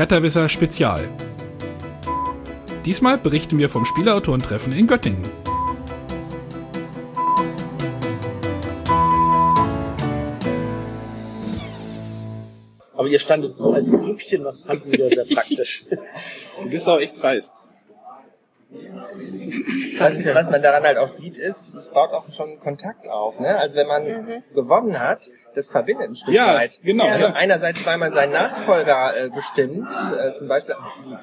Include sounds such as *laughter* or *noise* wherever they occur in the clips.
Bretterwisser Spezial. Diesmal berichten wir vom Spieleautorentreffen in Göttingen. Aber ihr standet so als Grüppchen, das fanden wir sehr praktisch. *laughs* Du bist auch echt dreist. Was, was man daran halt auch sieht, ist, es baut auch schon Kontakt auf. Ne? Also wenn man gewonnen hat, das verbindet ein Stück Ja, weit. genau, Also ja. einerseits, weil man seinen Nachfolger äh, bestimmt. Äh, zum Beispiel,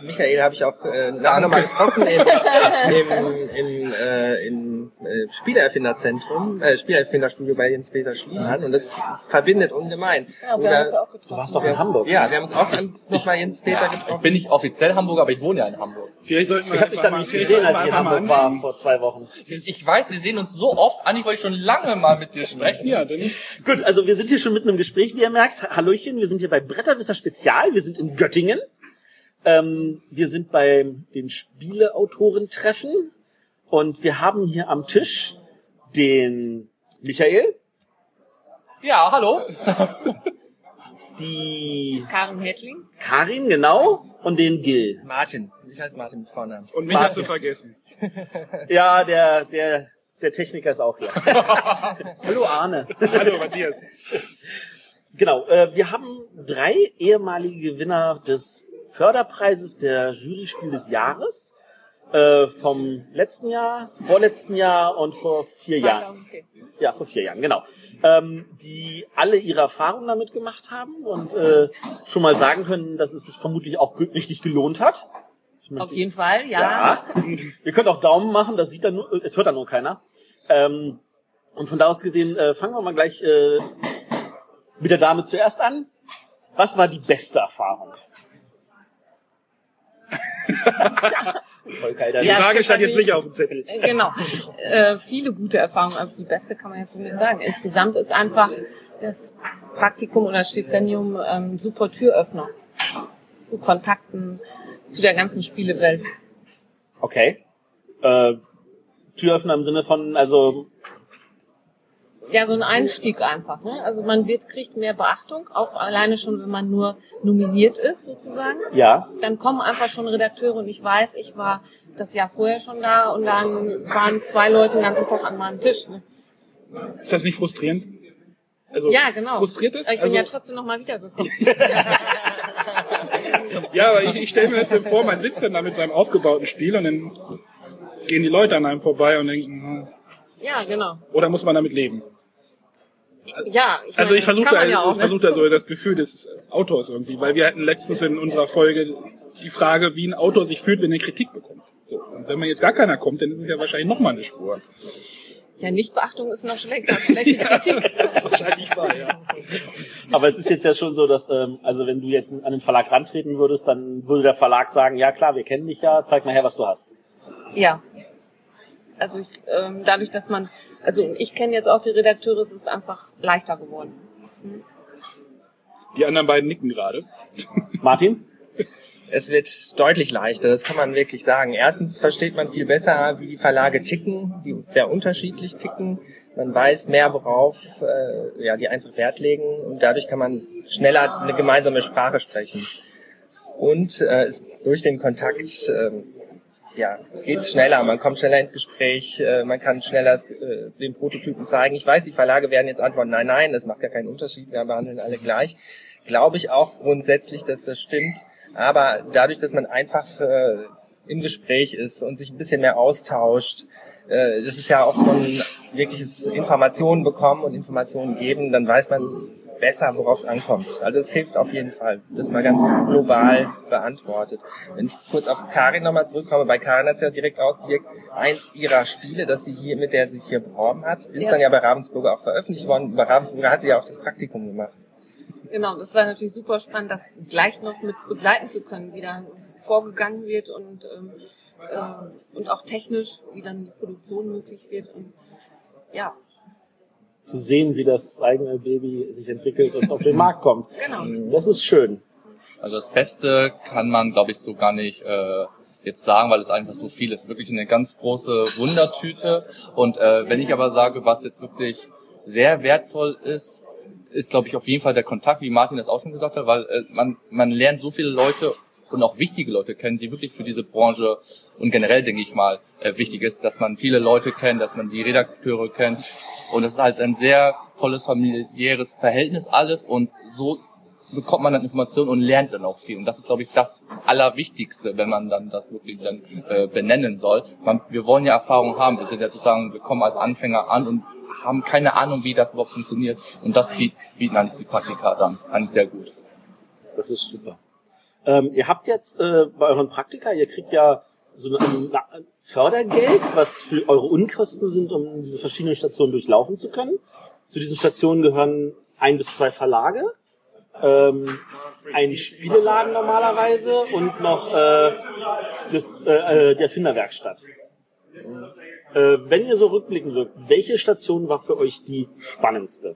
Michael habe ich auch äh, nachher nochmal getroffen im, *laughs* im, im, äh, im äh, Spielerfinderzentrum, äh, Spielerfinderstudio bei Jens-Peter Schliemann. Und das, das verbindet ungemein. Ja, wir Oder- haben uns auch getroffen. Du warst doch in Hamburg. ja, wir haben uns auch nochmal Jens-Peter Ich getroffen. bin nicht offiziell Hamburger, aber ich wohne ja in Hamburg. Vielleicht sollten wir Ich habe dich dann mal- nicht gesehen, als wir ich in Hamburg war vor zwei Wochen. Ich weiß, wir sehen uns so oft. Eigentlich wollte ich schon lange mal mit dir sprechen. Ja, dann Gut, also wir sind hier schon mitten im Gespräch, wie ihr merkt. Hallöchen, wir sind hier bei Bretterwisser Spezial. Wir sind in Göttingen. Ähm, wir sind bei den Spieleautorentreffen und wir haben hier am Tisch den Michael, Ja, hallo. *laughs* die Karen Hedling. Karin, genau, und den Gil. Martin. Ich heiße Martin mit Vornamen. Und mich Warte. hast du vergessen. Ja, der, der, der Techniker ist auch hier. *laughs* Hallo Arne. Hallo, Matthias. Genau, äh, wir haben drei ehemalige Gewinner des Förderpreises der Juryspiel des Jahres. Äh, vom letzten Jahr, vorletzten Jahr und vor vier Jahren. 2010. Ja, vor vier Jahren, genau. Ähm, die alle ihre Erfahrungen damit gemacht haben und äh, schon mal sagen können, dass es sich vermutlich auch richtig gelohnt hat. Auf jeden Fall, ja. ja. Ihr könnt auch Daumen machen, das sieht dann nur, es hört dann nur keiner. Ähm, und von da aus gesehen, äh, fangen wir mal gleich äh, mit der Dame zuerst an. Was war die beste Erfahrung? *laughs* Voll da Die Ja, Frage stand jetzt nicht auf dem Zettel. Äh, Genau. Äh, viele gute Erfahrungen. Also die beste kann man jetzt nicht sagen. Insgesamt ist einfach das Praktikum oder Stipendium ähm, super Türöffner zu Kontakten zu der ganzen Spielewelt. Okay. Äh, Türöffner im Sinne von, also, Ja, so ein Einstieg einfach. Ne? Also man wird kriegt mehr Beachtung, auch alleine schon, wenn man nur nominiert ist sozusagen. ja, dann kommen einfach schon Redakteure und ich weiß, ich war das Jahr vorher schon da und dann waren zwei Leute den ganzen Tag an meinem Tisch. Ne? Ist das nicht frustrierend? Also, Ja, genau. Frustriert ist? Ich bin Also, ja trotzdem nochmal wiedergekommen. *laughs* *laughs* ja, aber ich, ich stelle mir das so vor, man sitzt dann da mit seinem aufgebauten Spiel und dann gehen die Leute an einem vorbei und denken, hm, ja, genau. oder muss man damit leben? Ja, ich Also meine, ich versuche da, ja auch, ich ne? versuch da so das Gefühl des Autors irgendwie, weil wir hatten letztens in unserer Folge die Frage, wie ein Autor sich fühlt, wenn er Kritik bekommt. So, und wenn man jetzt gar keiner kommt, dann ist es ja wahrscheinlich nochmal eine Spur. Ja, Nichtbeachtung ist noch schlecht, als schlechte *laughs* Kritik. Wahrscheinlich wahr, ja. aber es ist jetzt ja schon so, dass, ähm, also wenn du jetzt an den Verlag rantreten würdest, dann würde der Verlag sagen, ja klar, wir kennen dich ja, zeig mal her, was du hast. Ja. Also ich, ähm, dadurch, dass man, also ich kenne jetzt auch die Redakteure, es ist einfach leichter geworden. Die anderen beiden nicken gerade. Martin? Es wird deutlich leichter, das kann man wirklich sagen. Erstens versteht man viel besser, wie die Verlage ticken, die sehr unterschiedlich ticken. Man weiß mehr, worauf äh, ja, die einfach Wert legen und dadurch kann man schneller eine gemeinsame Sprache sprechen. Und äh, durch den Kontakt ähm, ja, geht's schneller, man kommt schneller ins Gespräch, äh, man kann schneller äh, den Prototypen zeigen. Ich weiß, die Verlage werden jetzt antworten, nein, nein, das macht ja keinen Unterschied, wir behandeln alle gleich. Glaube ich auch grundsätzlich, dass das stimmt. Aber dadurch, dass man einfach äh, im Gespräch ist und sich ein bisschen mehr austauscht, äh, das ist ja auch so ein wirkliches Informationen bekommen und Informationen geben, dann weiß man besser, worauf es ankommt. Also es hilft auf jeden Fall, das mal ganz global beantwortet. Wenn ich kurz auf Karin nochmal zurückkomme, bei Karin hat es ja direkt ausgewirkt, eins ihrer Spiele, das sie hier, mit der sie sich hier beworben hat, ist Ja. dann ja bei Ravensburger auch veröffentlicht worden. Bei Ravensburger hat sie ja auch das Praktikum gemacht. Genau, das war natürlich super spannend, das gleich noch mit begleiten zu können, wie dann vorgegangen wird und, ähm, äh, und auch technisch, wie dann die Produktion möglich wird. Und ja, Zu sehen, wie das eigene Baby sich entwickelt und auf den *laughs* Markt kommt. genau. Das ist schön. Also das Beste kann man, glaube ich, so gar nicht äh, jetzt sagen, weil es einfach so viel ist. Wirklich eine ganz große Wundertüte. Und äh, wenn ich aber sage, was jetzt wirklich sehr wertvoll ist, ist, glaube ich, auf jeden Fall der Kontakt, wie Martin das auch schon gesagt hat, weil äh, man, man lernt so viele Leute und auch wichtige Leute kennen, die wirklich für diese Branche und generell, denke ich mal, äh, wichtig ist, dass man viele Leute kennt, dass man die Redakteure kennt. Und es ist halt ein sehr tolles familiäres Verhältnis alles und so bekommt man dann Informationen und lernt dann auch viel. Und das ist, glaube ich, das Allerwichtigste, wenn man dann das wirklich dann äh, benennen soll. Man, wir wollen ja Erfahrung haben. Wir sind ja sozusagen, wir kommen als Anfänger an und haben keine Ahnung, wie das überhaupt funktioniert. Und das bieten eigentlich die Praktika dann eigentlich sehr gut. Das ist super. Ähm, ihr habt jetzt äh, bei euren Praktika, ihr kriegt ja so ein, Fördergeld, was für eure Unkosten sind, um diese verschiedenen Stationen durchlaufen zu können. Zu diesen Stationen gehören ein bis zwei Verlage, ähm, ein Spieleladen normalerweise und noch äh, das, äh, die Erfinderwerkstatt. Äh, wenn ihr so rückblicken wirkt, welche Station war für euch die spannendste?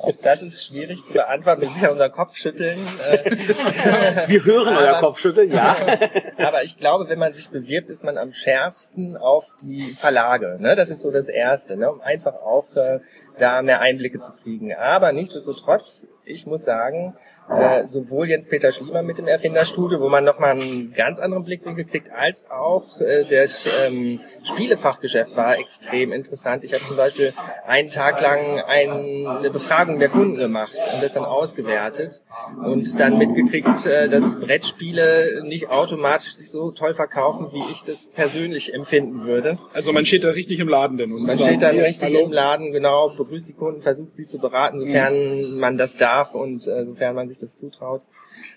Auch das ist schwierig zu beantworten. Wir sicher unser Kopfschütteln. *laughs* Wir hören euer Aber- Kopfschütteln, ja. *laughs* Aber ich glaube, wenn man sich bewirbt, ist man am schärfsten auf die Verlage. Ne? Das ist so das Erste, ne? um einfach auch äh, da mehr Einblicke zu kriegen. Aber nichtsdestotrotz, ich muss sagen, äh, sowohl Jens-Peter Schliemann mit dem Erfinderstudio, wo man nochmal einen ganz anderen Blickwinkel kriegt, als auch äh, das ähm, Spielefachgeschäft war extrem interessant. Ich habe zum Beispiel einen Tag lang ein, eine Befragung der Kunden gemacht und das dann ausgewertet und dann mitgekriegt, äh, dass Brettspiele nicht automatisch sich so toll verkaufen, wie ich das persönlich empfinden würde. Also man steht da richtig im Laden denn. Und Man steht dann richtig hallo. im Laden, genau, begrüßt die Kunden, versucht sie zu beraten, sofern man das darf und äh, sofern man sich das zutraut.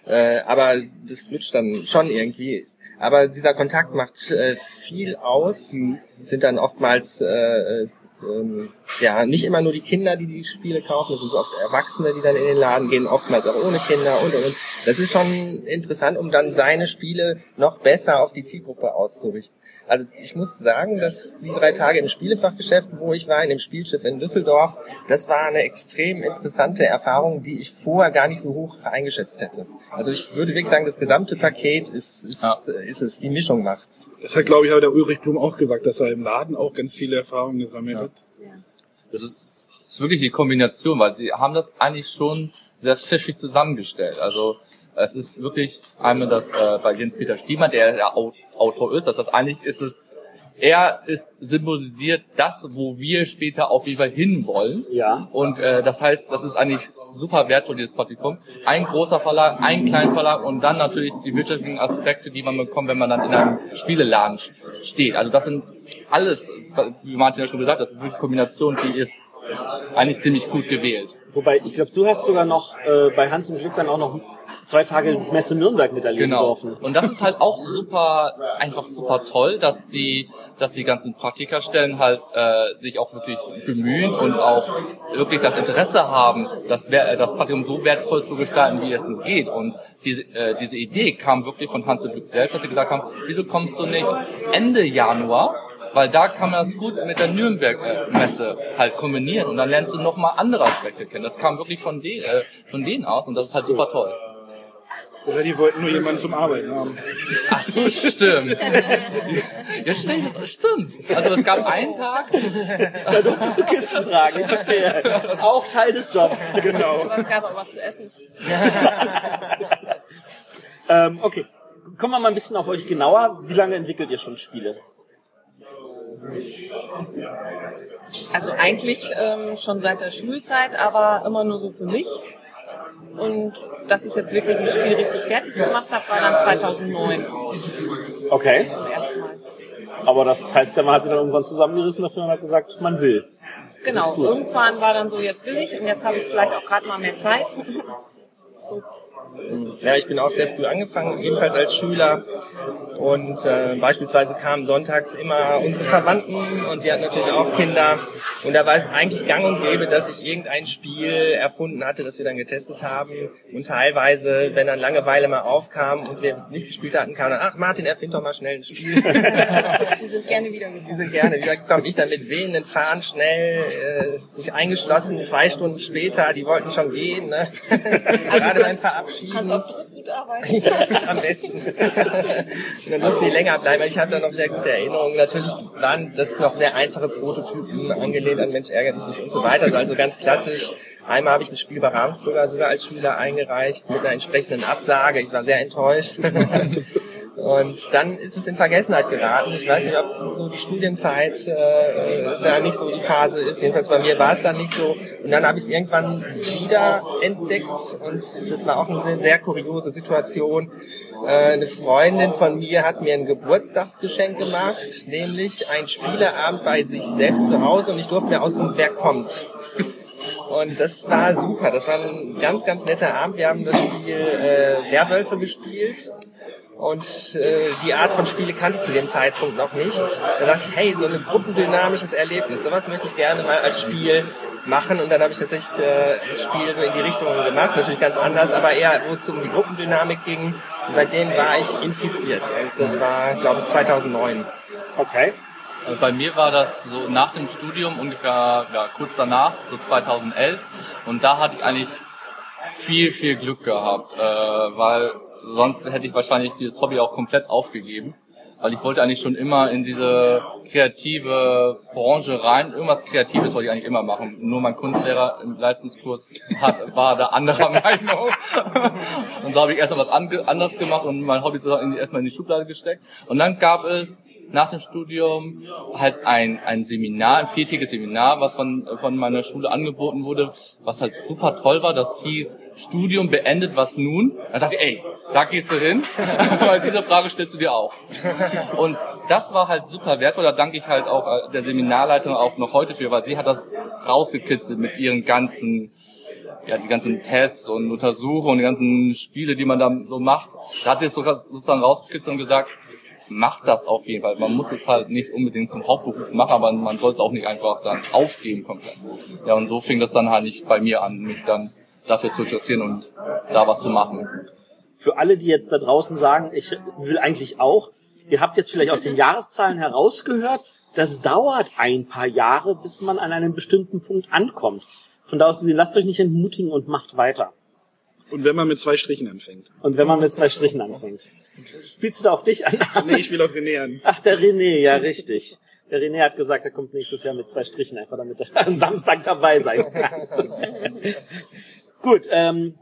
Äh, aber das flutscht dann schon irgendwie. Aber dieser Kontakt macht äh, viel aus. Es sind dann oftmals äh, äh, ähm, ja nicht immer nur die Kinder, die die Spiele kaufen, es sind oft Erwachsene, die dann in den Laden gehen, oftmals auch ohne Kinder und und und. Das ist schon interessant, um dann seine Spiele noch besser auf die Zielgruppe auszurichten. Also ich muss sagen, dass die drei Tage im Spielefachgeschäft, wo ich war, in dem Spielschiff in Düsseldorf, das war eine extrem interessante Erfahrung, die ich vorher gar nicht so hoch eingeschätzt hätte. Also ich würde wirklich sagen, das gesamte Paket ist, ist, Ja. ist es, die Mischung macht's. Das hat, glaube ich, aber der Ulrich Blum auch gesagt, dass er im Laden auch ganz viele Erfahrungen gesammelt hat. Das ist, das ist wirklich die Kombination, weil sie haben das eigentlich schon sehr fischig zusammengestellt. Also es ist wirklich einmal das äh, bei Jens-Peter Stiemann, der der Au- Autor ist, dass das eigentlich ist es, er ist symbolisiert das, wo wir später auf jeden Fall hinwollen. Ja. Und äh, das heißt, das ist eigentlich super wertvoll, dieses Praktikum. Ein großer Verlag, ein kleiner Verlag und dann natürlich die wirtschaftlichen Aspekte, die man bekommt, wenn man dann in einem Spieleladen steht. Also das sind alles, wie Martin ja schon gesagt hat, das ist wirklich Kombination, die ist eigentlich ziemlich gut gewählt. Wobei, ich glaube, du hast sogar noch äh, bei Hans im Glück dann auch noch zwei Tage Messe Nürnberg miterleben Genau. dürfen. Und das ist halt auch super, einfach super toll, dass die, dass die ganzen Praktikerstellen halt äh, sich auch wirklich bemühen und auch wirklich das Interesse haben, das, äh, das Praktikum so wertvoll zu gestalten, wie es nur geht. Und diese, äh, diese Idee kam wirklich von Hans im Glück selbst, dass sie gesagt haben, wieso kommst du nicht Ende Januar weil da kann man das gut mit der Nürnberg-Messe halt kombinieren und dann lernst du nochmal andere Aspekte kennen. Das kam wirklich von, de äh, von denen aus und das ist halt super toll. Oder die wollten nur jemanden zum Arbeiten haben. Ach so, stimmt. Ja, stimmt, das stimmt. Also es gab einen Tag, Da durftest du Kisten tragen, ich verstehe. Das ist auch Teil des Jobs. Genau. Aber es gab auch was zu essen. *laughs* Ähm, okay, kommen wir mal ein bisschen auf euch genauer. Wie lange entwickelt ihr schon Spiele? Also eigentlich ähm, schon seit der Schulzeit, aber immer nur so für mich. Und dass ich jetzt wirklich ein Spiel richtig fertig gemacht habe, war dann 2009 Okay, zum ersten Mal. aber das heißt ja, man hat sich dann irgendwann zusammengerissen dafür und hat gesagt, man will. Genau, irgendwann war dann so, jetzt will ich und jetzt habe ich vielleicht auch gerade mal mehr Zeit. *laughs* So, Ja, ich bin auch sehr früh angefangen, ebenfalls als Schüler. Und äh, beispielsweise kamen sonntags immer unsere Verwandten und die hatten natürlich auch Kinder. Und da war es eigentlich gang und gäbe, dass ich irgendein Spiel erfunden hatte, das wir dann getestet haben. Und teilweise, wenn dann Langeweile mal aufkam und wir nicht gespielt hatten, kam dann, ach Martin, erfind doch mal schnell ein Spiel. *laughs* die sind gerne wieder Die sind gerne wieder gekommen. Ich dann mit wehenden Fahnen schnell äh, mich eingeschlossen. Zwei Stunden später, die wollten schon gehen. Ne? Gerade beim Kannst Verabschieden. auf drücken. gut arbeiten. *laughs* Am besten. Dann durften die länger bleiben. Ich habe da noch sehr gute Erinnerungen. Natürlich waren das noch sehr einfache Prototypen, angelehnt an Mensch ärgert dich nicht und so weiter. Also ganz klassisch. Einmal habe ich ein Spiel bei Ravensburger sogar als Schüler eingereicht mit einer entsprechenden Absage. Ich war sehr enttäuscht. Und dann ist es in Vergessenheit geraten. Ich weiß nicht, ob so die Studienzeit äh, da nicht so die Phase ist. Jedenfalls bei mir war es dann nicht so. Und dann habe ich es irgendwann wieder entdeckt und das war auch eine sehr kuriose Situation. Äh, eine Freundin von mir hat mir ein Geburtstagsgeschenk gemacht, nämlich ein Spieleabend bei sich selbst zu Hause und ich durfte mir aussuchen, wer kommt. Und das war super. Das war ein ganz, ganz netter Abend. Wir haben das Spiel äh, Werwölfe gespielt und äh, die Art von Spiele kannte ich zu dem Zeitpunkt noch nicht. Da dachte ich, hey, so ein gruppendynamisches Erlebnis, sowas möchte ich gerne mal als Spiel machen. Und dann habe ich tatsächlich äh, ein Spiel so in die Richtung gemacht, natürlich ganz anders, aber eher, wo es um die Gruppendynamik ging. Und seitdem war ich infiziert. Und das war, glaube ich, 2009. Okay. Also bei mir war das so nach dem Studium ungefähr ja, kurz danach, so 2011. Und da hatte ich eigentlich viel, viel Glück gehabt, äh, weil sonst hätte ich wahrscheinlich dieses Hobby auch komplett aufgegeben. Weil ich wollte eigentlich schon immer in diese kreative Branche rein. Irgendwas Kreatives wollte ich eigentlich immer machen. Nur mein Kunstlehrer im Leistungskurs hat, war da anderer *laughs* Meinung. und so habe ich erst mal was anderes gemacht und mein Hobby erstmal in die Schublade gesteckt. Und dann gab es nach dem Studium halt ein, ein Seminar, ein viertägiges Seminar, was von, von meiner Schule angeboten wurde, was halt super toll war. Das hieß Studium beendet, was nun? Da dachte ich, ey, da gehst du hin, *laughs* weil diese Frage stellst du dir auch. Und das war halt super wertvoll, da danke ich halt auch der Seminarleitung auch noch heute für, weil sie hat das rausgekitzelt mit ihren ganzen ja, die ganzen Tests und Untersuchungen, die ganzen Spiele, die man da so macht. Da hat sie es sozusagen rausgekitzelt und gesagt, macht das auf jeden Fall. Man muss es halt nicht unbedingt zum Hauptberuf machen, aber man soll es auch nicht einfach dann aufgeben komplett. Ja, und so fing das dann halt nicht bei mir an, mich dann dafür zu interessieren und da was zu machen. Für alle, die jetzt da draußen sagen, ich will eigentlich auch, ihr habt jetzt vielleicht aus den Jahreszahlen herausgehört, das dauert ein paar Jahre, bis man an einem bestimmten Punkt ankommt. Von da aus gesehen, lasst euch nicht entmutigen und macht weiter. Und wenn man mit zwei Strichen anfängt. Und wenn man mit zwei Strichen anfängt. Spielst du da auf dich an? *laughs* Nee, ich will auf René an. Ach, der René, ja, richtig. Der René hat gesagt, er kommt nächstes Jahr mit zwei Strichen, einfach damit er am Samstag dabei sein kann. *laughs* Gut, ähm,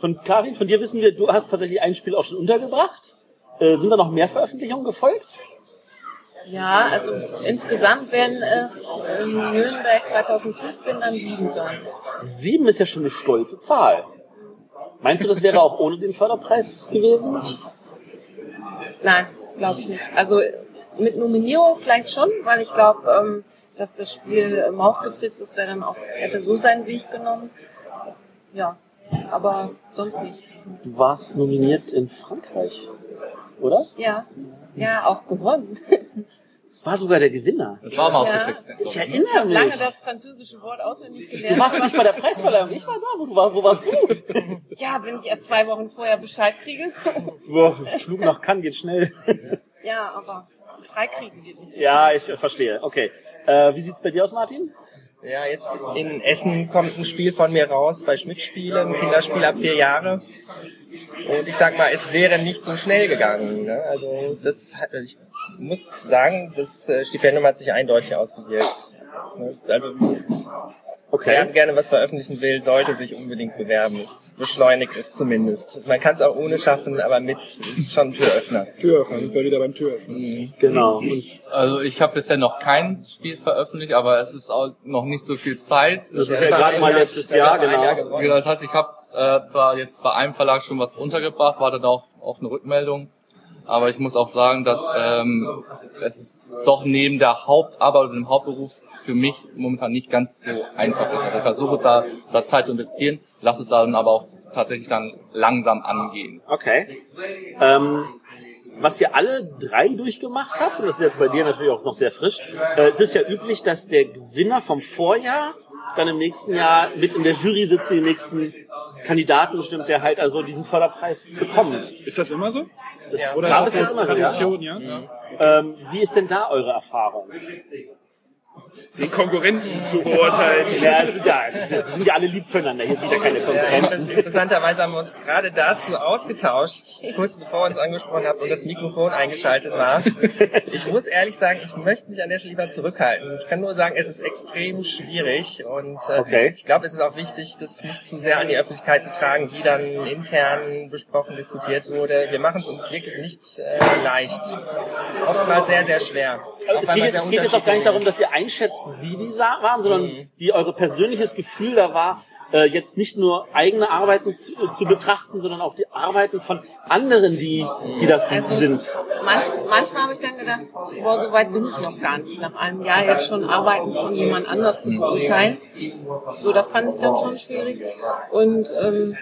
von Karin, von dir wissen wir, du hast tatsächlich ein Spiel auch schon untergebracht. Äh, sind da noch mehr Veröffentlichungen gefolgt? Ja, also insgesamt werden es in Nürnberg 2015 dann sieben sein. Sieben ist ja schon eine stolze Zahl. Meinst du, das wäre auch ohne den Förderpreis gewesen? Nein, glaube ich nicht. Also mit Nominierung vielleicht schon, weil ich glaube, ähm, dass das Spiel Mausgetriezt ist, wäre dann auch, hätte so seinen Weg genommen. Ja, aber sonst nicht. Du warst nominiert in Frankreich, oder? Ja, ja, auch gewonnen. Es war sogar der Gewinner. Das war Mausgetrickst. Ja. Ich Ich erinnere habe lange mich. das französische Wort auswendig Du gelernt. warst nicht bei der Preisverleihung. Ich war da. Wo, du war, wo warst du? Ja, wenn ich erst zwei Wochen vorher Bescheid kriege. Boah, Flug nach Cannes geht schnell. ja, aber freikriegen geht nicht so. Ja, ich verstehe. Okay. Äh, wie sieht's bei dir aus, Martin? Ja, jetzt in Essen kommt ein Spiel von mir raus bei Schmidt Spiele, ein Kinderspiel ab vier Jahre. Und ich sag mal, es wäre nicht so schnell gegangen. Ne? Also das, hat- ich muss sagen, das äh, Stipendium hat sich eindeutig ausgewirkt. Ne? Also wer Okay. gerne was veröffentlichen will, sollte sich unbedingt bewerben. Es beschleunigt es zumindest. Man kann es auch ohne schaffen, aber mit ist schon ein Türöffner. Türöffner, sind wir wieder beim Türöffner. Genau. Und Also ich habe bisher noch kein Spiel veröffentlicht, aber es ist auch noch nicht so viel Zeit. das ist ja gerade mal letztes Jahr, genau. Genau, das heißt, ich habe äh, zwar jetzt bei einem Verlag schon was untergebracht, warte da auch auf eine Rückmeldung, aber ich muss auch sagen, dass ähm, es ist doch neben der Hauptarbeit und dem Hauptberuf für mich momentan nicht ganz so einfach ist. Also ich versuche da, da Zeit zu investieren, lasse es dann aber auch tatsächlich dann langsam angehen. Okay. Ähm, was ihr alle drei durchgemacht habt, und das ist jetzt bei dir natürlich auch noch sehr frisch, äh, es ist ja üblich, dass der Gewinner vom Vorjahr dann im nächsten Jahr mit in der Jury sitzt, die den nächsten Kandidaten bestimmt, der halt also diesen Förderpreis bekommt. Ist das immer so? Das Oder war ist das jetzt immer so, ja. Ja? Ähm, wie ist denn da eure Erfahrung? Den Konkurrenten zu beurteilen. Ja, ist, ja, wir sind ja alle lieb zueinander. Hier sind ja keine Konkurrenten. Interessanterweise haben wir uns gerade dazu ausgetauscht, kurz bevor ihr uns angesprochen habt und das Mikrofon eingeschaltet war. Ich muss ehrlich sagen, ich möchte mich an der Stelle lieber zurückhalten. Ich kann nur sagen, es ist extrem schwierig und äh, Okay. ich glaube, es ist auch wichtig, das nicht zu sehr an die Öffentlichkeit zu tragen, wie dann intern besprochen, diskutiert wurde. Wir machen es uns wirklich nicht äh, leicht. Oftmals sehr, sehr schwer. Auch Es geht, wir jetzt, sehr es geht jetzt auch gar nicht darum, dass ihr einschätzt, wie die sa- waren, sondern Mhm. wie eure persönliches Gefühl da war, äh, jetzt nicht nur eigene Arbeiten zu, äh, zu betrachten, sondern auch die Arbeiten von anderen, die, die das Also- sind. Manch, manchmal habe ich dann gedacht, boah, so weit bin ich noch gar nicht, nach einem Jahr jetzt schon Arbeiten von jemand anders zu beurteilen. So, das fand ich dann schon schwierig. Und ähm,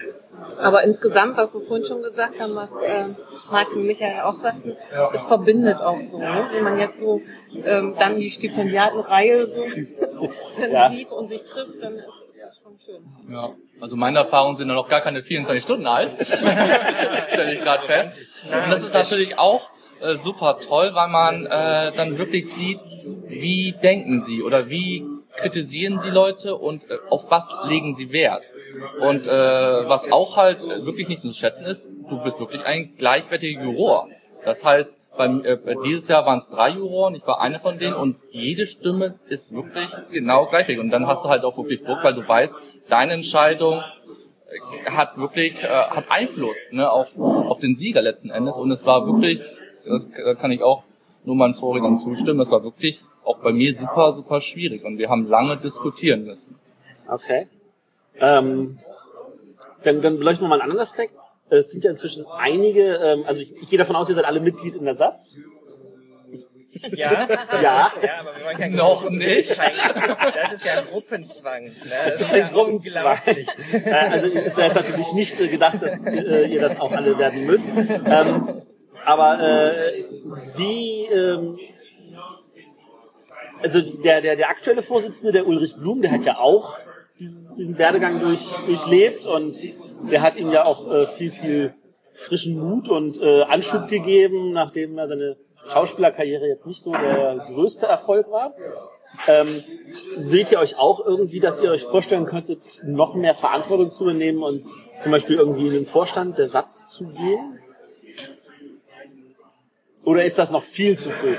aber insgesamt, was wir vorhin schon gesagt haben, was äh, Martin und Michael auch sagten, es verbindet auch so. Ne? Wenn man jetzt so ähm, dann die Stipendiatenreihe so *laughs* *laughs* dann Ja. sieht und sich trifft, dann ist, ist das schon schön. Ja, also meine Erfahrungen sind ja noch gar keine 24 Stunden alt, *laughs* stelle ich gerade fest. Und das ist natürlich auch äh, super toll, weil man äh, dann wirklich sieht, wie denken sie oder wie kritisieren sie Leute und äh, auf was legen sie Wert. Und äh, was auch halt äh, wirklich nicht zu schätzen ist, du bist wirklich ein gleichwertiger Juror. Das heißt, beim, äh, dieses Jahr waren es drei Juroren, ich war einer von denen und jede Stimme ist wirklich genau gleichwertig. Und dann hast du halt auch wirklich Druck, weil du weißt, deine Entscheidung äh, hat wirklich äh, hat Einfluss ne, auf, auf den Sieger letzten Endes. Und es war wirklich, das äh, kann ich auch nur meinen Vorrednern zustimmen, es war wirklich auch bei mir super, super schwierig. Und wir haben lange diskutieren müssen. Okay. Ähm, dann, dann beleuchten wir mal einen anderen Aspekt. Es sind ja inzwischen einige, ähm, also ich, ich gehe davon aus, ihr seid alle Mitglied in der Satz. Ja, Ja. ja, aber wir wollen kein Noch nicht. Das ist ja ein Gruppenzwang. Ne? Das, ist ein Gruppenzwang. unglaublich. Äh, also ist ja jetzt natürlich nicht gedacht, dass äh, ihr das auch alle werden müsst. Ähm, aber äh, wie, ähm, also der, der, der aktuelle Vorsitzende, der Ulrich Blum, der hat ja auch dieses, diesen Werdegang durch, durchlebt und der hat ihm ja auch äh, viel, viel frischen Mut und äh, Anschub gegeben, nachdem er seine Schauspielerkarriere jetzt nicht so der größte Erfolg war. Ähm, seht ihr euch auch irgendwie, dass ihr euch vorstellen könntet, noch mehr Verantwortung zu übernehmen und zum Beispiel irgendwie in den Vorstand der Satz zu gehen? Oder ist das noch viel zu früh?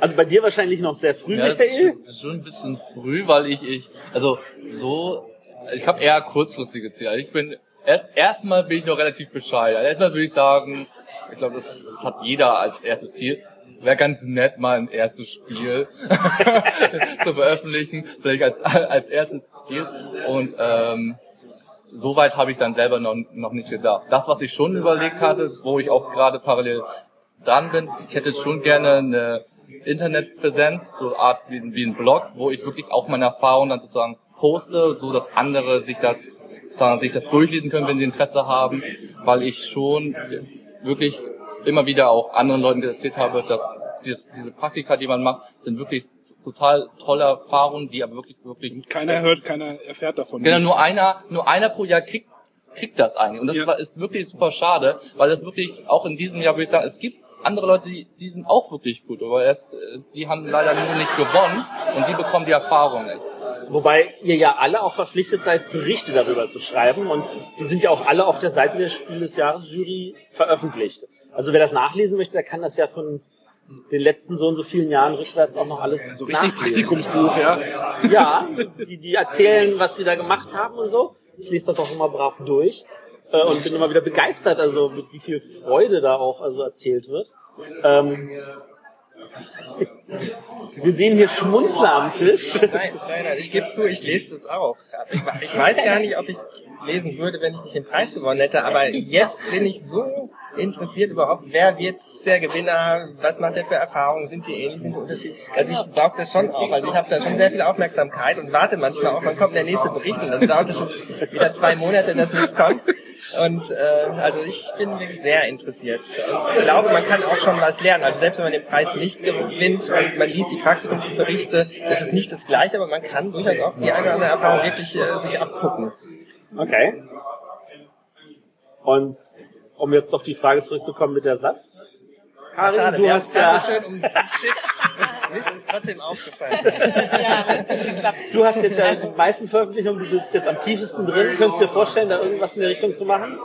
Also bei dir wahrscheinlich noch sehr früh, Ja, Michael. schon ein bisschen früh, weil ich, ich also so, ich habe eher kurzfristige Ziele. Ich bin erst erstmal bin ich noch relativ bescheiden. Also erstmal würde ich sagen, ich glaube, das, das hat jeder als erstes Ziel. Wäre ganz nett, mal ein erstes Spiel *laughs* zu veröffentlichen, vielleicht als als erstes Ziel. Und ähm, soweit habe ich dann selber noch, noch nicht gedacht. Das, was ich schon überlegt hatte, wo ich auch gerade parallel dran bin, ich hätte schon gerne eine Internetpräsenz, so eine Art wie, wie ein Blog, wo ich wirklich auch meine Erfahrungen dann sozusagen poste, so dass andere sich das sich das durchlesen können, wenn sie Interesse haben, weil ich schon wirklich immer wieder auch anderen Leuten erzählt habe, dass dieses, diese Praktika, die man macht, sind wirklich total tolle Erfahrungen, die aber wirklich, wirklich Keiner hört, keiner erfährt davon. Genau, nur einer, nur einer pro Jahr kriegt, kriegt das eigentlich. Und das Ja. ist wirklich super schade, weil das wirklich auch in diesem Jahr würde ich sagen, es gibt andere Leute, die, die sind auch wirklich gut, aber erst, äh, die haben leider nur nicht gewonnen und die bekommen die Erfahrung nicht. Wobei ihr ja alle auch verpflichtet seid, Berichte darüber zu schreiben. Und die sind ja auch alle auf der Seite der Spiel des Jahres Jury veröffentlicht. Also wer das nachlesen möchte, der kann das ja von den letzten so und so vielen Jahren rückwärts auch noch alles So richtig. Praktikumsbuch, ja. Ja, die, die erzählen, was sie da gemacht haben und so. Ich lese das auch immer brav durch äh, und bin immer wieder begeistert, also mit wie viel Freude da auch also erzählt wird. Ähm, wir sehen hier Schmunzler am Tisch. Nein, nein, nein, ich gebe zu, ich lese das auch. Ich, weiß gar nicht, ob ich es lesen würde, wenn ich nicht den Preis gewonnen hätte, aber jetzt bin ich so interessiert überhaupt, wer wird der Gewinner, was macht er für Erfahrungen, sind die ähnlich, sind die unterschiedlich. Also ich saug das schon auf, also ich habe da schon sehr viel Aufmerksamkeit und warte manchmal auch, wann kommt der nächste Bericht und dann dauert es schon wieder zwei Monate, dass nichts kommt. Und äh, also ich bin wirklich sehr interessiert und ich glaube, man kann auch schon was lernen. Also selbst wenn man den Preis nicht gewinnt und man liest die Praktikumsberichte, ist nicht das Gleiche, aber man kann durchaus auch die eine oder andere Erfahrung wirklich äh, sich abgucken. Okay. Und um jetzt auf die Frage zurückzukommen mit der Satz. Karin, Schade, du hast ja, so schön umschifft. *laughs* Es ist trotzdem aufgefallen. Ja. Du hast jetzt ja die meisten Veröffentlichungen, du bist jetzt am tiefsten drin. Könntest du dir vorstellen, da irgendwas in der Richtung zu machen?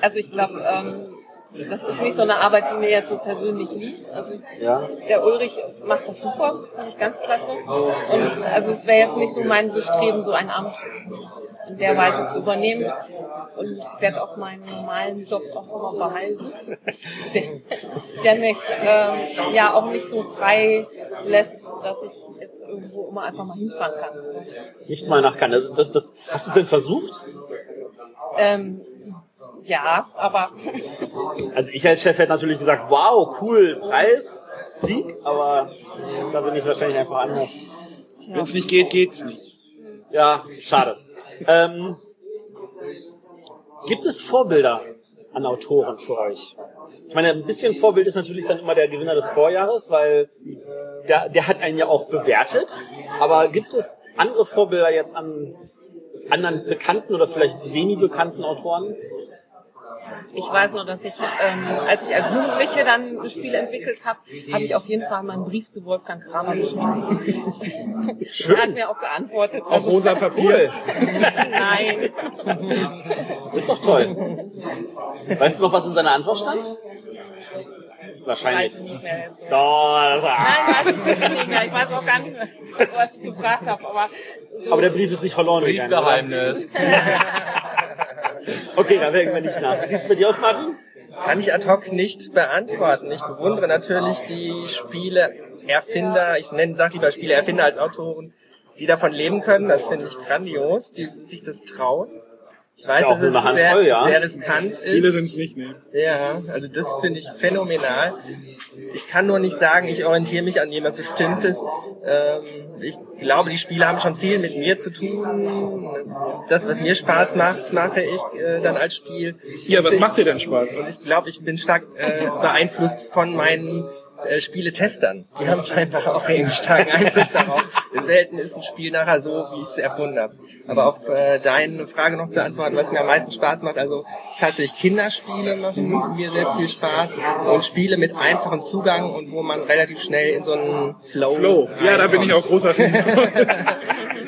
Also ich glaube, ähm, das ist nicht so eine Arbeit, die mir jetzt so persönlich liegt. Also Ja. der Ulrich macht das super, finde ich ganz klasse. Und also es wäre jetzt nicht so mein Bestreben, so ein Amt in der Weise zu übernehmen. Und ich werde auch meinen normalen Job auch immer behalten, der, *laughs* der mich ähm, ja auch nicht so frei lässt, dass ich jetzt irgendwo immer einfach mal hinfahren kann. Nicht mal nach Cannes. Das, das, hast du es denn versucht? Ähm, ja, aber Also ich als Chef hätte natürlich gesagt, wow, cool, Preis, flieg, aber da bin ich wahrscheinlich einfach anders. Wenn es nicht geht, geht's nicht. Ja, schade. Ähm, gibt es Vorbilder an Autoren für euch? Ich meine, ein bisschen Vorbild ist natürlich dann immer der Gewinner des Vorjahres, weil der, der hat einen ja auch bewertet. Aber gibt es andere Vorbilder jetzt an anderen bekannten oder vielleicht semi-bekannten Autoren? Ich weiß nur, dass ich, ähm, als ich als Jugendliche dann ein Spiel entwickelt habe, habe ich auf jeden Fall mal einen Brief zu Wolfgang Kramer geschrieben. *laughs* Er hat mir auch geantwortet. Auf rosa Papier. *laughs* Nein. Ist doch toll. Weißt du noch, was in seiner Antwort stand? Wahrscheinlich. Weiß ich nicht mehr jetzt. Doch, Nein, weiß ich wirklich nicht mehr. Ich weiß auch gar nicht mehr, was ich gefragt habe. Aber, so, aber der Brief ist nicht verloren gegangen. Briefgeheimnis. *laughs* Okay, da wägen wir nicht nach. Wie sieht's bei dir aus, Martin? Kann ich ad hoc nicht beantworten. Ich bewundere natürlich die Spieleerfinder, ich nenne, sag lieber Spieleerfinder als Autoren, die davon leben können. Das finde ich grandios, die sich das trauen. Ich weiß, ja auch dass es Handvoll, sehr, ja. sehr riskant ist. Viele sind es nicht, ne? Ja, also das finde ich phänomenal. Ich kann nur nicht sagen, ich orientiere mich an jemand Bestimmtes. Ähm, ich glaube, die Spiele haben schon viel mit mir zu tun. Das, was mir Spaß macht, mache ich äh, dann als Spiel. Ja, was ich, macht dir denn Spaß? Und ich glaube, ich bin stark äh, beeinflusst von meinen äh, Spieletestern. Die haben scheinbar auch einen starken Einfluss darauf. Denn selten ist ein Spiel nachher so, wie ich es erfunden habe. Aber auf äh, deine Frage noch zu antworten, was mir am meisten Spaß macht, also tatsächlich Kinderspiele machen mir sehr viel Spaß und Spiele mit einfachem Zugang und wo man relativ schnell in so einen Flow. Flow. Ja, da bin ich auch großer Fan. *laughs*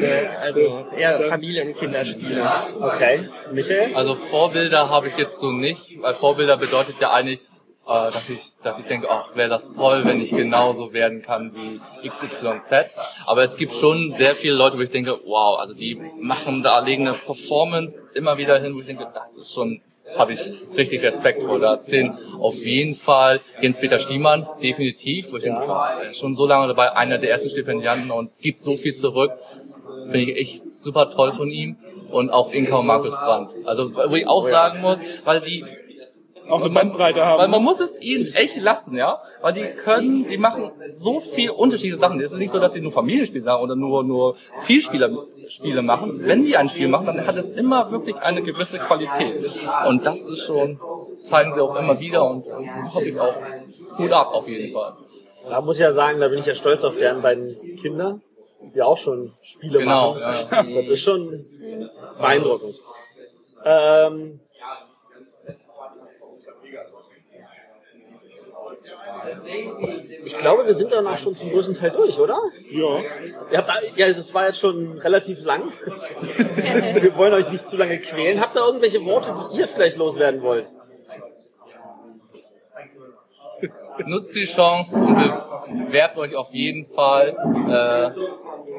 *laughs* Also eher Familien- und Kinderspiele. Okay. Michael? Also Vorbilder habe ich jetzt so nicht, weil Vorbilder bedeutet ja eigentlich, äh, dass ich, dass ich denke, ach, wäre das toll, wenn ich genauso werden kann wie XYZ. Aber es gibt schon sehr viele Leute, wo ich denke, wow, also die machen da legen eine Performance immer wieder hin, wo ich denke, das ist schon habe ich richtig Respekt vor. Da zählen auf jeden Fall Jens-Peter Stiemann, definitiv, wo ich denke, boah, er ist schon so lange dabei, einer der ersten Stipendianten und gibt so viel zurück. Finde ich echt super toll von ihm. Und auch Inka und Markus Brandt. Also, wo ich auch sagen muss, weil die Auch eine Bandbreite weil haben. man muss es ihnen echt lassen, ja. Weil die können, die machen so viel unterschiedliche Sachen. Es ist nicht so, dass sie nur Familienspiele sagen oder nur, nur Vielspieler-Spiele machen. Wenn die ein Spiel machen, dann hat es immer wirklich eine gewisse Qualität. Und das ist schon, zeigen sie auch immer wieder und hoffe ich auch gut ab auf jeden Fall. Da muss ich ja sagen, da bin ich ja stolz auf deren beiden Kinder, die auch schon Spiele Genau, machen. ja. Das ist schon beeindruckend. Ähm, ich glaube, wir sind danach schon zum größten Teil durch, oder? Ja. Ihr habt, ja, das war jetzt schon relativ lang. *laughs* wir wollen euch nicht zu lange quälen. Habt ihr irgendwelche Worte, die ihr vielleicht loswerden wollt? Nutzt die Chance und bewerbt euch auf jeden Fall. Äh,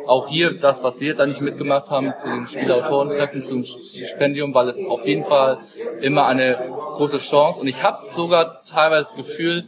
auch hier das, was wir jetzt eigentlich mitgemacht haben, zu den Spielautorentreffen, zum Stipendium, weil es auf jeden Fall immer eine große Chance und ich habe sogar teilweise das Gefühl,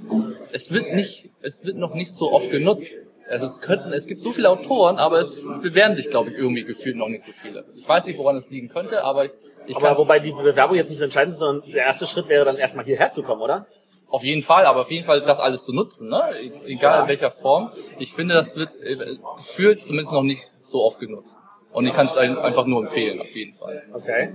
es wird nicht, es wird noch nicht so oft genutzt. Also es könnten, es gibt so viele Autoren, aber es bewerben sich, glaube ich, irgendwie gefühlt noch nicht so viele. Ich weiß nicht, woran es liegen könnte, aber ich, ich Aber wobei die Bewerbung jetzt nicht das Entscheidende ist, sondern der erste Schritt wäre dann erstmal hierher zu kommen, oder? Auf jeden Fall, aber auf jeden Fall das alles zu nutzen, ne? E- egal in welcher Form. Ich finde, das wird äh, gefühlt zumindest noch nicht so oft genutzt. Und ich kann es ein- einfach nur empfehlen, auf jeden Fall. Okay.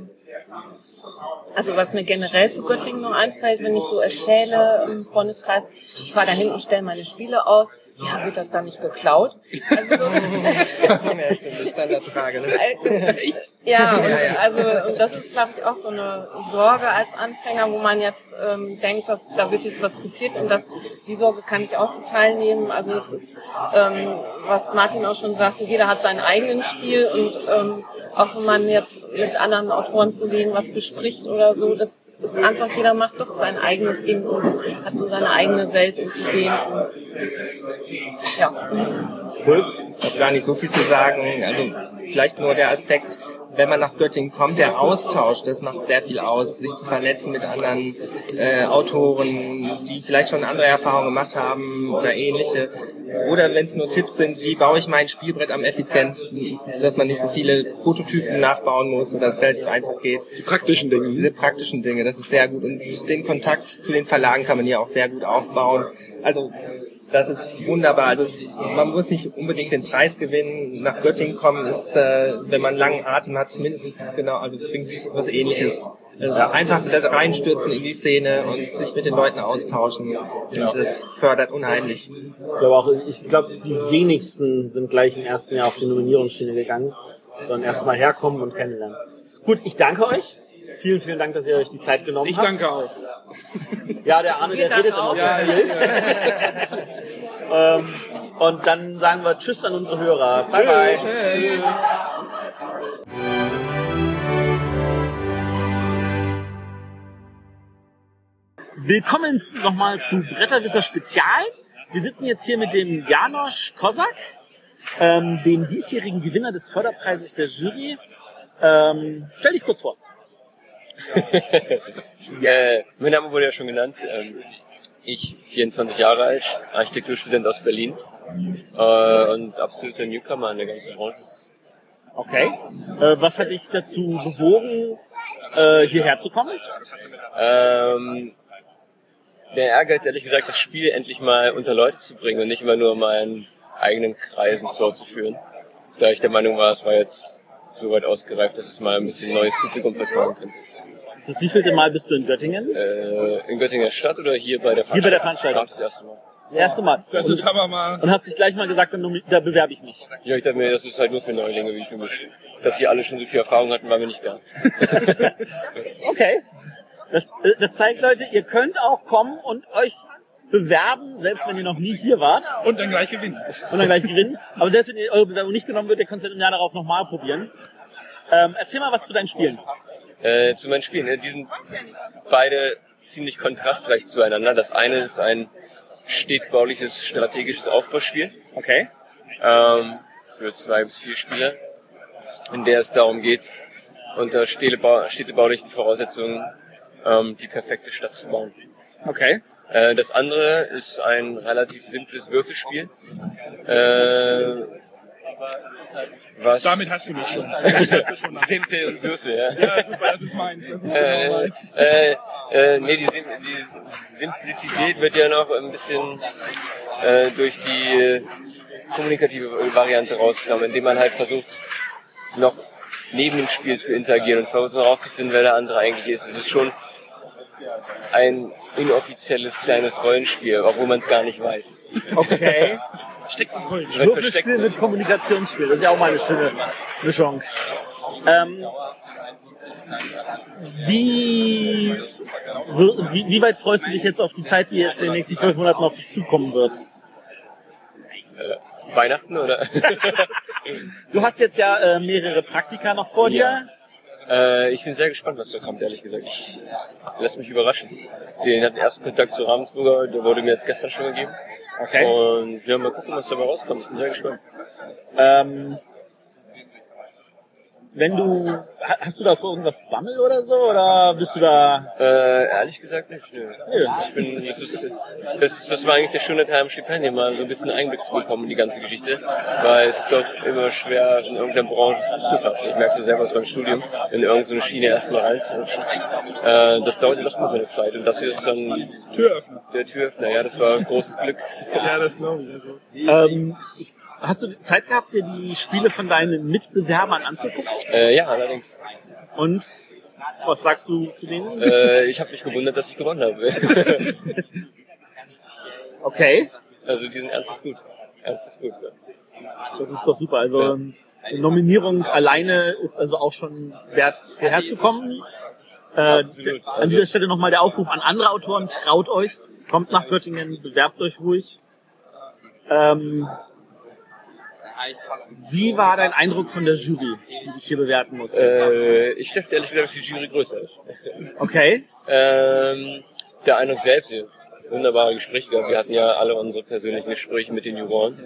Also was mir generell zu Göttingen noch einfällt, wenn ich so erzähle im Freundeskreis, ich fahre da hinten, stelle meine Spiele aus, ja, wird das dann nicht geklaut? Also, *laughs* ja, stimmt, Standardfrage. Ne? äh, ja, und also und das ist, glaube ich, auch so eine Sorge als Anfänger, wo man jetzt ähm, denkt, dass da wird jetzt was kopiert und das, die Sorge kann ich auch total nehmen. Also es ist, ähm, was Martin auch schon sagte, jeder hat seinen eigenen Stil und ähm, auch wenn man jetzt mit anderen Autorenkollegen was bespricht oder so, das ist einfach, jeder macht doch sein eigenes Ding und hat so seine eigene Welt und Ideen. Und, ja. Ich habe gar nicht so viel zu sagen. Also vielleicht nur der Aspekt, wenn man nach Göttingen kommt, der Austausch, das macht sehr viel aus, sich zu vernetzen mit anderen äh, Autoren, die vielleicht schon andere Erfahrungen gemacht haben oder ähnliche. Oder wenn es nur Tipps sind, wie baue ich mein Spielbrett am effizientesten, dass man nicht so viele Prototypen nachbauen muss oder es relativ einfach geht. Die praktischen Dinge. Diese praktischen Dinge, das ist sehr gut. Und den Kontakt zu den Verlagen kann man hier auch sehr gut aufbauen. Also das ist wunderbar. Also es, man muss nicht unbedingt den Preis gewinnen. Nach Göttingen kommen ist, äh, wenn man langen Atem hat, mindestens genau, also bringt was ähnliches. Also einfach reinstürzen in die Szene und sich mit den Leuten austauschen. Und das fördert unheimlich. Ich glaube auch, ich glaube, die wenigsten sind gleich im ersten Jahr auf die Nominierungsschiene gegangen, sondern erstmal herkommen und kennenlernen. Gut, ich danke euch. Vielen, vielen Dank, dass ihr euch die Zeit genommen Ich habt. danke auch. Ja, der Arne, der redet immer auch. so viel. *laughs* ähm, und dann sagen wir Tschüss an unsere Hörer. Bye, bye. Willkommen nochmal zu Bretterwisser Spezial. Wir sitzen jetzt hier mit dem Janosch Kosak, ähm, dem diesjährigen Gewinner des Förderpreises der Jury. Ähm, stell dich kurz vor. *laughs* Äh, mein Name wurde ja schon genannt. Ähm, ich, 24 Jahre alt, Architekturstudent aus Berlin äh, und absoluter Newcomer in der ganzen Branche. Okay. Äh, was hat dich dazu bewogen, äh, hierher zu kommen? Ähm, der Ehrgeiz, ehrlich gesagt, das Spiel endlich mal unter Leute zu bringen und nicht immer nur meinen eigenen Kreisen vorzuführen. Da ich der Meinung war, es war jetzt so weit ausgereift, dass es mal ein bisschen neues Publikum vertrauen könnte. Das wievielte Mal bist du in Göttingen? Äh, in Göttingen Stadt oder hier bei der Veranstaltung? Hier bei der Veranstaltung. Das erste Mal. Das erste Mal. Das und, ist aber mal. und hast dich gleich mal gesagt, da bewerbe ich mich. Ja, ich dachte mir, das ist halt nur für Neulinge wie für mich. Dass sie alle schon so viel Erfahrung hatten, war mir nicht klar. *laughs* Okay. Das, äh, das zeigt, Leute, ihr könnt auch kommen und euch bewerben, selbst wenn ihr noch nie hier wart Und dann gleich gewinnen. und dann gleich gewinnen. Aber selbst wenn ihr eure Bewerbung nicht genommen wird, ihr könnt es im Jahr darauf nochmal probieren. Ähm, erzähl mal was zu deinen Spielen. Äh, zu meinen Spielen. äh, Die sind beide ziemlich kontrastreich zueinander. Das eine ist ein städtebauliches, strategisches Aufbauspiel Okay. ähm, für zwei bis vier Spieler, in der es darum geht, unter städtebau städtebaulichen Voraussetzungen ähm, die perfekte Stadt zu bauen. Okay. Äh, das andere ist ein relativ simples Würfelspiel. Äh, was Damit hast du mich schon. *laughs* Damit hast du schon nach- simpel und Würfel, ja. ja, super, das ist meins. Das ist genau Äh, meins. äh, äh, nee, die, Sim die Simplizität wird ja noch ein bisschen äh, durch die äh, kommunikative Variante rausgenommen, indem man halt versucht, noch neben dem Spiel zu interagieren und versucht herauszufinden, wer der andere eigentlich ist. Es ist schon ein inoffizielles kleines Rollenspiel, obwohl man es gar nicht weiß. Okay. *laughs* Rollen. Wird Würfelspiel mit Kommunikationsspiel, das ist ja auch mal eine schöne Mischung. Ähm, wie, wie, wie weit freust du dich jetzt auf die Zeit, die jetzt in den nächsten zwölf Monaten auf dich zukommen wird? Weihnachten oder? *laughs* Du hast jetzt ja äh, mehrere Praktika noch vor dir. Äh, ich bin sehr gespannt, was da kommt, ehrlich gesagt. Ich lass mich überraschen. Den hat den ersten Kontakt zu Ravensburger, der wurde mir jetzt gestern schon gegeben. Okay. Und wir mal gucken, was dabei rauskommt. Ich bin sehr gespannt. Ähm, wenn du, ha- hast du da vor irgendwas Bammel oder so? Oder bist du da, Äh, ehrlich gesagt nicht. Nö. Nö. Ich bin, das ist, das ist, das war eigentlich der schöne Teil am Stipendium, mal so ein bisschen Einblick zu bekommen in die ganze Geschichte. Weil es ist doch immer schwer, in irgendeiner Branche Fuß zu fassen. Ich merke es selber aus meinem Studium, in irgendeine Schiene erstmal reinzurutschen. Äh, das dauert doch mal so eine Zeit. Und das hier ist dann Türöffner. der Türöffner. Ja, das war ein großes Glück. Ja, das glaube ich. Also. ähm, hast du Zeit gehabt, dir die Spiele von deinen Mitbewerbern anzugucken? Äh, ja, allerdings. Und Was sagst du zu denen? Äh, ich habe mich gewundert, dass ich gewonnen habe. *laughs* Okay, also die sind ernsthaft gut. Ernsthaft gut. Ja. das ist doch super. Also ähm, Nominierung alleine ist also auch schon wert, hierher zu kommen. Äh, Absolut. an dieser Stelle nochmal der Aufruf an andere Autoren, traut euch, kommt nach Göttingen, bewerbt euch ruhig. Ähm, wie war dein Eindruck von der Jury, die dich hier bewerten musste? Äh, ich dachte ehrlich gesagt, dass die Jury größer ist. Okay, Ähm, der Eindruck selbst, wunderbare Gespräche gehabt. Wir hatten ja alle unsere persönlichen Gespräche mit den Juroren.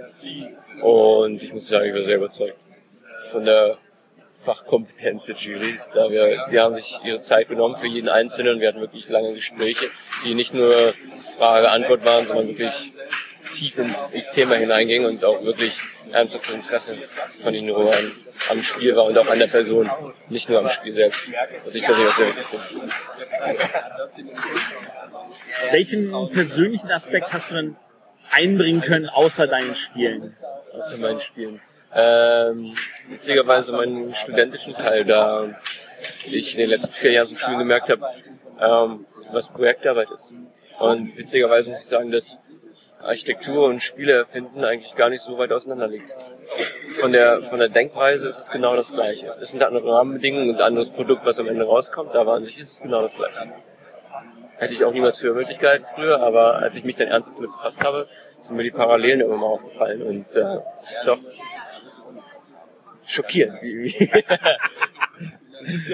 Und ich muss sagen, ich war sehr überzeugt von der Fachkompetenz der Jury. Da wir, die haben sich ihre Zeit genommen für jeden Einzelnen. Wir hatten wirklich lange Gespräche, die nicht nur Frage-Antwort waren, sondern wirklich tief ins, ins Thema hineingingen und auch wirklich ernsthaftes Interesse von den Juroren am Spiel war und auch an der Person, nicht nur am Spiel selbst. Was ich persönlich auch sehr wichtig finde. welchen persönlichen Aspekt hast du denn einbringen können, außer deinen Spielen? außer meinen Spielen. Ähm, witzigerweise meinen studentischen Teil, da ich in den letzten vier Jahren zum Studium gemerkt habe, ähm, was Projektarbeit ist. Und witzigerweise muss ich sagen, dass Architektur und Spiele erfinden eigentlich gar nicht so weit auseinander liegt. Von der, von der Denkweise ist es genau das Gleiche. Es sind andere Rahmenbedingungen und ein anderes Produkt, was am Ende rauskommt, aber an sich ist es genau das Gleiche. Hätte ich auch niemals für möglich gehalten früher, aber als ich mich dann ernsthaft damit befasst habe, sind mir die Parallelen immer mal aufgefallen und äh, es ist doch schockierend. Wie, wie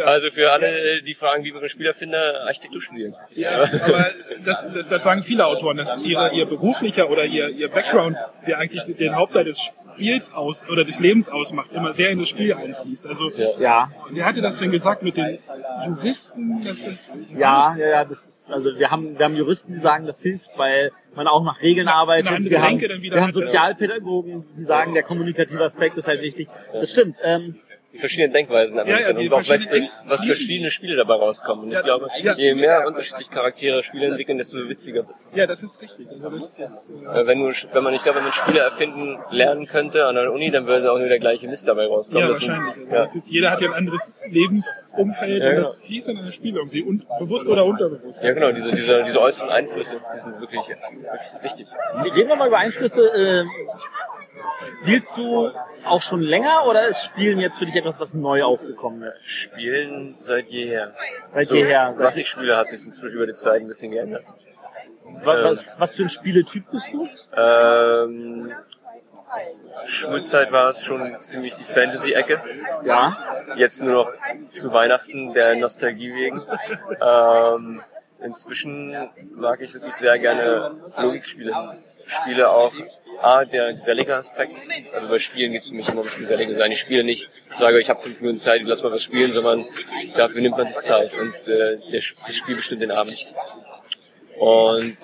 also für alle, die fragen, wie wir Spielerfinder Architektur spielen. Ja, aber das, das, das sagen viele Autoren, dass ihre, ihr beruflicher oder ihr, ihr Background, der eigentlich den Hauptteil des Spiels aus oder des Lebens ausmacht, immer sehr in das Spiel einfließt. Also Ja. Wer hatte das denn gesagt mit den Juristen? Dass das, ja, ja, ja, das ist, also wir haben, wir haben Juristen, die sagen, das hilft, weil man auch nach Regeln arbeitet. andere Wir haben, wir haben. Sozialpädagogen, die sagen, der kommunikative Aspekt ist halt wichtig. Das stimmt. Ähm, Die verschiedenen Denkweisen Ja, ja, analysieren die und auch was, verschiedenen- was verschiedene Spiele dabei rauskommen. Und ich Ja, glaube, ja. je mehr unterschiedliche Charaktere Spiele entwickeln, desto witziger wird's. ja, das ist richtig. Also das, das, äh, Äh, Wenn, du, wenn man, ich glaube, wenn man Spiele erfinden lernen könnte an der Uni, dann würde auch nur der gleiche Mist dabei rauskommen. ja, Das sind- wahrscheinlich. Also ja. das ist, jeder hat ja ein anderes Lebensumfeld Ja, und genau. das fließt in das Spiel irgendwie, un, bewusst oder unterbewusst. ja, genau, diese, diese, diese äußeren Einflüsse, die sind wirklich, wirklich wichtig. reden wir mal über Einflüsse. Ähm, spielst du auch schon länger oder ist Spielen jetzt für dich etwas, was neu aufgekommen ist? Spielen seit jeher. Seit So, jeher. Was Seit, ich spiele, hat sich inzwischen über die Zeit ein bisschen geändert. wa- was, was für ein Spieletyp bist du? Ähm, Schulzeit war es schon ziemlich die Fantasy-Ecke. Ja. Jetzt nur noch zu Weihnachten der Nostalgie wegen. Ähm, inzwischen mag ich wirklich sehr gerne Logikspiele. Spiele auch A, der gesellige Aspekt. Also bei Spielen geht es für mich immer ums gesellige sein. Ich spiele nicht, sage, ich habe fünf Minuten Zeit, lass mal was spielen, sondern dafür nimmt man sich Zeit und äh, der, das Spiel bestimmt den Abend. Und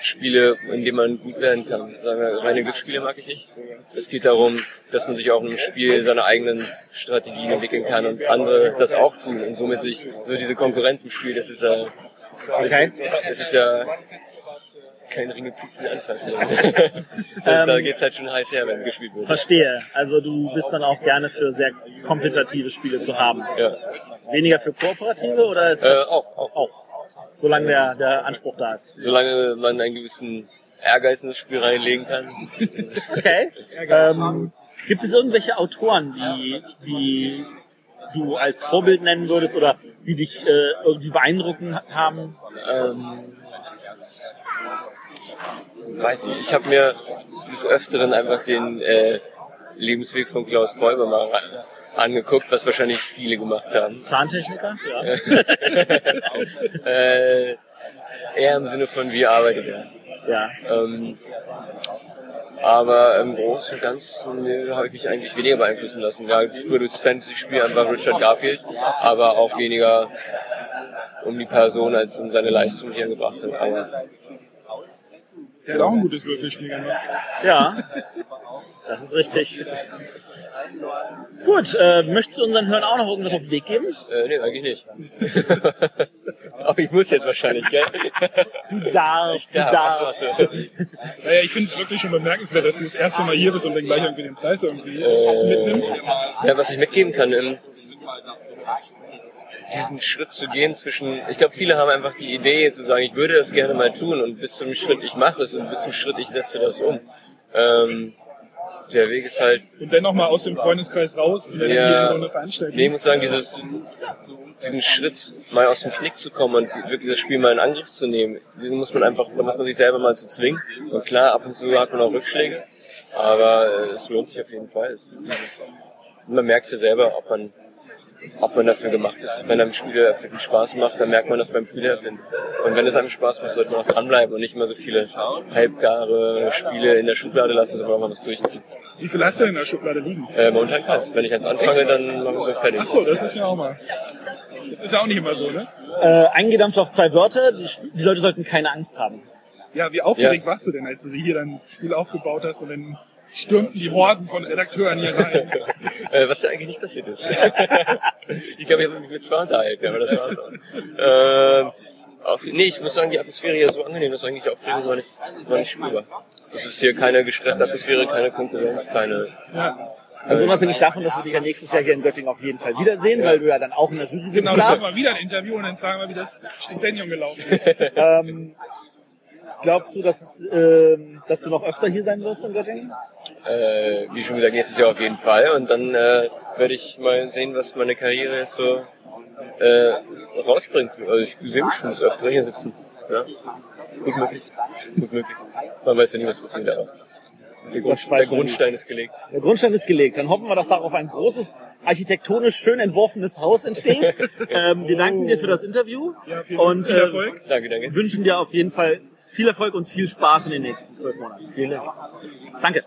Spiele, in denen man gut werden kann. Sagen wir, reine Glücksspiele mag ich nicht. Es geht darum, dass man sich auch einem Spiel seine eigenen Strategien entwickeln kann und andere das auch tun und somit sich so diese Konkurrenz im Spiel, das ist ja, Okay. das ist ja kein Ringe Pizzen anfassen. das, *laughs* da geht's halt schon heiß her, wenn gespielt wird. Verstehe. Also du bist dann auch gerne für sehr kompetitive Spiele zu haben. Ja. Weniger für kooperative oder ist das Äh, auch, auch. Solange der, der Anspruch da ist. Solange man einen gewissen Ehrgeiz in das Spiel reinlegen kann. Okay. Ähm, gibt es irgendwelche Autoren, die, die du als Vorbild nennen würdest oder die dich äh, irgendwie beeindrucken haben? Ähm, weiß nicht. Ich habe mir des Öfteren einfach den äh, Lebensweg von Klaus Teuber mal angeguckt, was wahrscheinlich viele gemacht haben. Zahntechniker? Ja. *laughs* Äh, eher im Sinne von, wie arbeitet er. ja. Ähm, aber im Großen und Ganzen habe ich mich eigentlich weniger beeinflussen lassen. Ja, für das Fantasy-Spiel einfach Richard Garfield, aber auch weniger um die Person als um seine Leistung, die er gebracht hat. Aber Der hat auch ein gutes Würfelspiel gemacht. Ja. Das ist richtig. Gut, äh, möchtest du unseren Hörern auch noch irgendwas auf den Weg geben? äh, nee, eigentlich nicht. *laughs* ich muss jetzt wahrscheinlich, gell? Du darfst, du darfst. Naja, ich finde es wirklich schon bemerkenswert, dass du das erste Mal hier bist und dann gleich irgendwie den Preis irgendwie Äh, mitnimmst. Ja, was ich mitgeben kann, ähm, diesen Schritt zu gehen zwischen, ich glaube, viele haben einfach die Idee zu sagen, ich würde das gerne mal tun und bis zum Schritt, ich mache es und bis zum Schritt, ich setze das um. Ähm, der Weg ist halt, Und dann nochmal aus dem Freundeskreis raus und dann Ja. so eine Veranstaltung. nee, ich muss sagen, dieses, diesen Schritt mal aus dem Knick zu kommen und wirklich das Spiel mal in Angriff zu nehmen, den muss man einfach, da muss man sich selber mal zu zwingen. Und klar, ab und zu hat man auch Rückschläge, aber äh, es lohnt sich auf jeden Fall. Es, dieses, man merkt es ja selber, ob man, ob man dafür gemacht ist. Wenn einem Spiele erfinden Spaß macht, dann merkt man das beim Spiele erfinden. Und wenn es einem Spaß macht, sollte man auch dranbleiben und nicht immer so viele halbgare Spiele in der Schublade lassen, sondern auch mal was durchziehen. Wie viel hast du denn in der Schublade liegen? Äh, momentan keins. Wenn ich eins anfange, dann machen wir fertig. Ach so, das ist ja auch mal. Das ist ja auch nicht immer so, ne? Äh, eingedampft auf zwei Wörter. Die, die Leute sollten keine Angst haben. Ja, wie aufgeregt warst du denn, als du hier dein Spiel aufgebaut hast und dann stürmten die Horden von Redakteuren hier rein? *laughs* Äh, was ja eigentlich nicht passiert ist. *laughs* ich glaube, ich habe mich mit zwei unterhalten, aber das war's auch. Ähm, auf, nee, ich muss sagen, die Atmosphäre hier ist so angenehm, dass eigentlich Aufregung war nicht, war nicht spürbar. Es ist hier keine gestresste Atmosphäre, keine Konkurrenz, keine... Ja, Also unabhängig davon, dass wir dich ja nächstes Jahr hier in Göttingen auf jeden Fall wiedersehen, weil du ja dann auch in der Jury sitzen genau, dann machen wir wieder ein Interview und dann fragen wir, wie das Stipendium gelaufen ist. *laughs* Ähm, glaubst du, dass, ähm, dass du noch öfter hier sein wirst in Göttingen? Äh, wie schon gesagt, nächstes Jahr auf jeden Fall. Und dann äh, werde ich mal sehen, was meine Karriere jetzt so äh, rausbringt. Also ich sehe mich schon das öfter hier sitzen. Ja? Gut möglich. Gut möglich. Man weiß ja nie, was passiert, aber der, Grund, der Grundstein ist gelegt. Der Grundstein ist gelegt. Dann hoffen wir, dass darauf ein großes, architektonisch schön entworfenes Haus entsteht. *laughs* ähm, wir danken dir für das Interview Ja, viel, und viel äh, Erfolg. Danke, danke. wünschen dir auf jeden Fall viel Erfolg und viel Spaß in den nächsten zwölf Monaten. Vielen Dank. Danke.